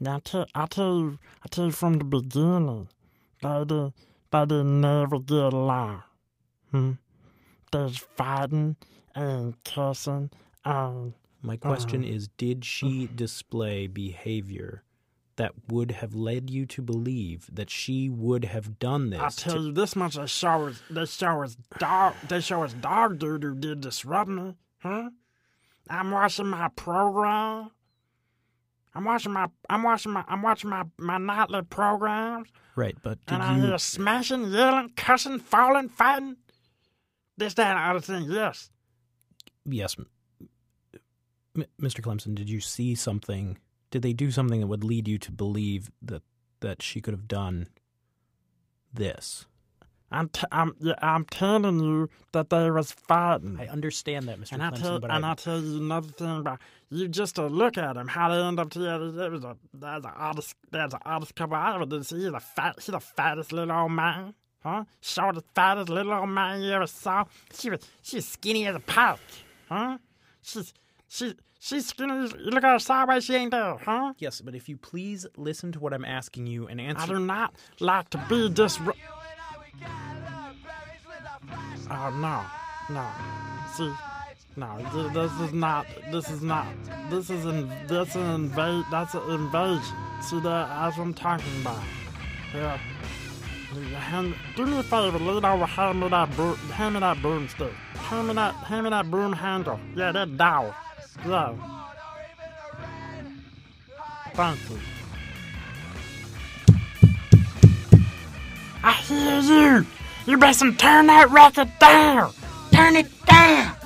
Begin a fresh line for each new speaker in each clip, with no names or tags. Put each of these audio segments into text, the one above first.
Now, I tell, I tell you, I tell you from the beginning, they did never get along. Hmm? There's fighting and cussing and
My question
Uh-huh.
is Did she display behavior that would have led you to believe that she would have done this?
I
to-
tell you this much: they show us, they show us dog, they show us dog dude who did disrupt me, huh? I'm watching my program. I'm watching my, I'm watching my, I'm watching my, my nightly programs,
right, but did
and I
you
hear smashing, yelling, cussing, falling, fighting, this, that, and other thing. Yes,
yes, m- M- Mr. Clemson, did you see something? Did they do something that would lead you to believe that that she could have done this?
I'm, t- I'm, yeah, I'm telling you that they was fighting.
I understand that, Mr.
And I
Clemson,
tell
but
and
I,
I tell you another thing about you just to look at him, how they end up together. There was a there's an oddest there's an oddest couple I ever did see. He's the fat he's the fattest little old man. Huh? Shortest, fattest little old man you ever saw. She was she's skinny as a pouch. Huh? She's she she's skinny. You look at her sideways, she ain't there, huh?
yes, but if you please listen to what I'm asking you and answer.
I do not like to be disru- No, no. See, no. This is not. This is not. This is in. This is invade. That's an invasion. See that? What I'm talking about. Yeah. Hand, do me a favor, lean over, hand me that broom, hand me that broomstick. Hand me that, hand me that broom handle. Yeah, that dowel. Yeah. Thank you. I hear you. You better turn that record down. Turn it down.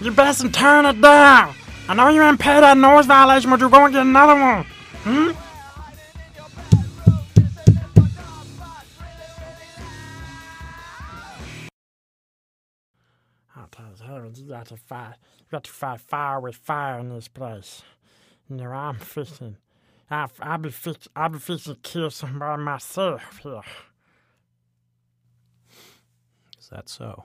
You better turn it down. I know you ain't paid that noise violation, but you're going to get another one. Hmm? You, got to fight. You got to fight fire with fire in this place. You know, I'm fixing. I, I be fix, I be fixing to kill somebody myself here.
Is that so?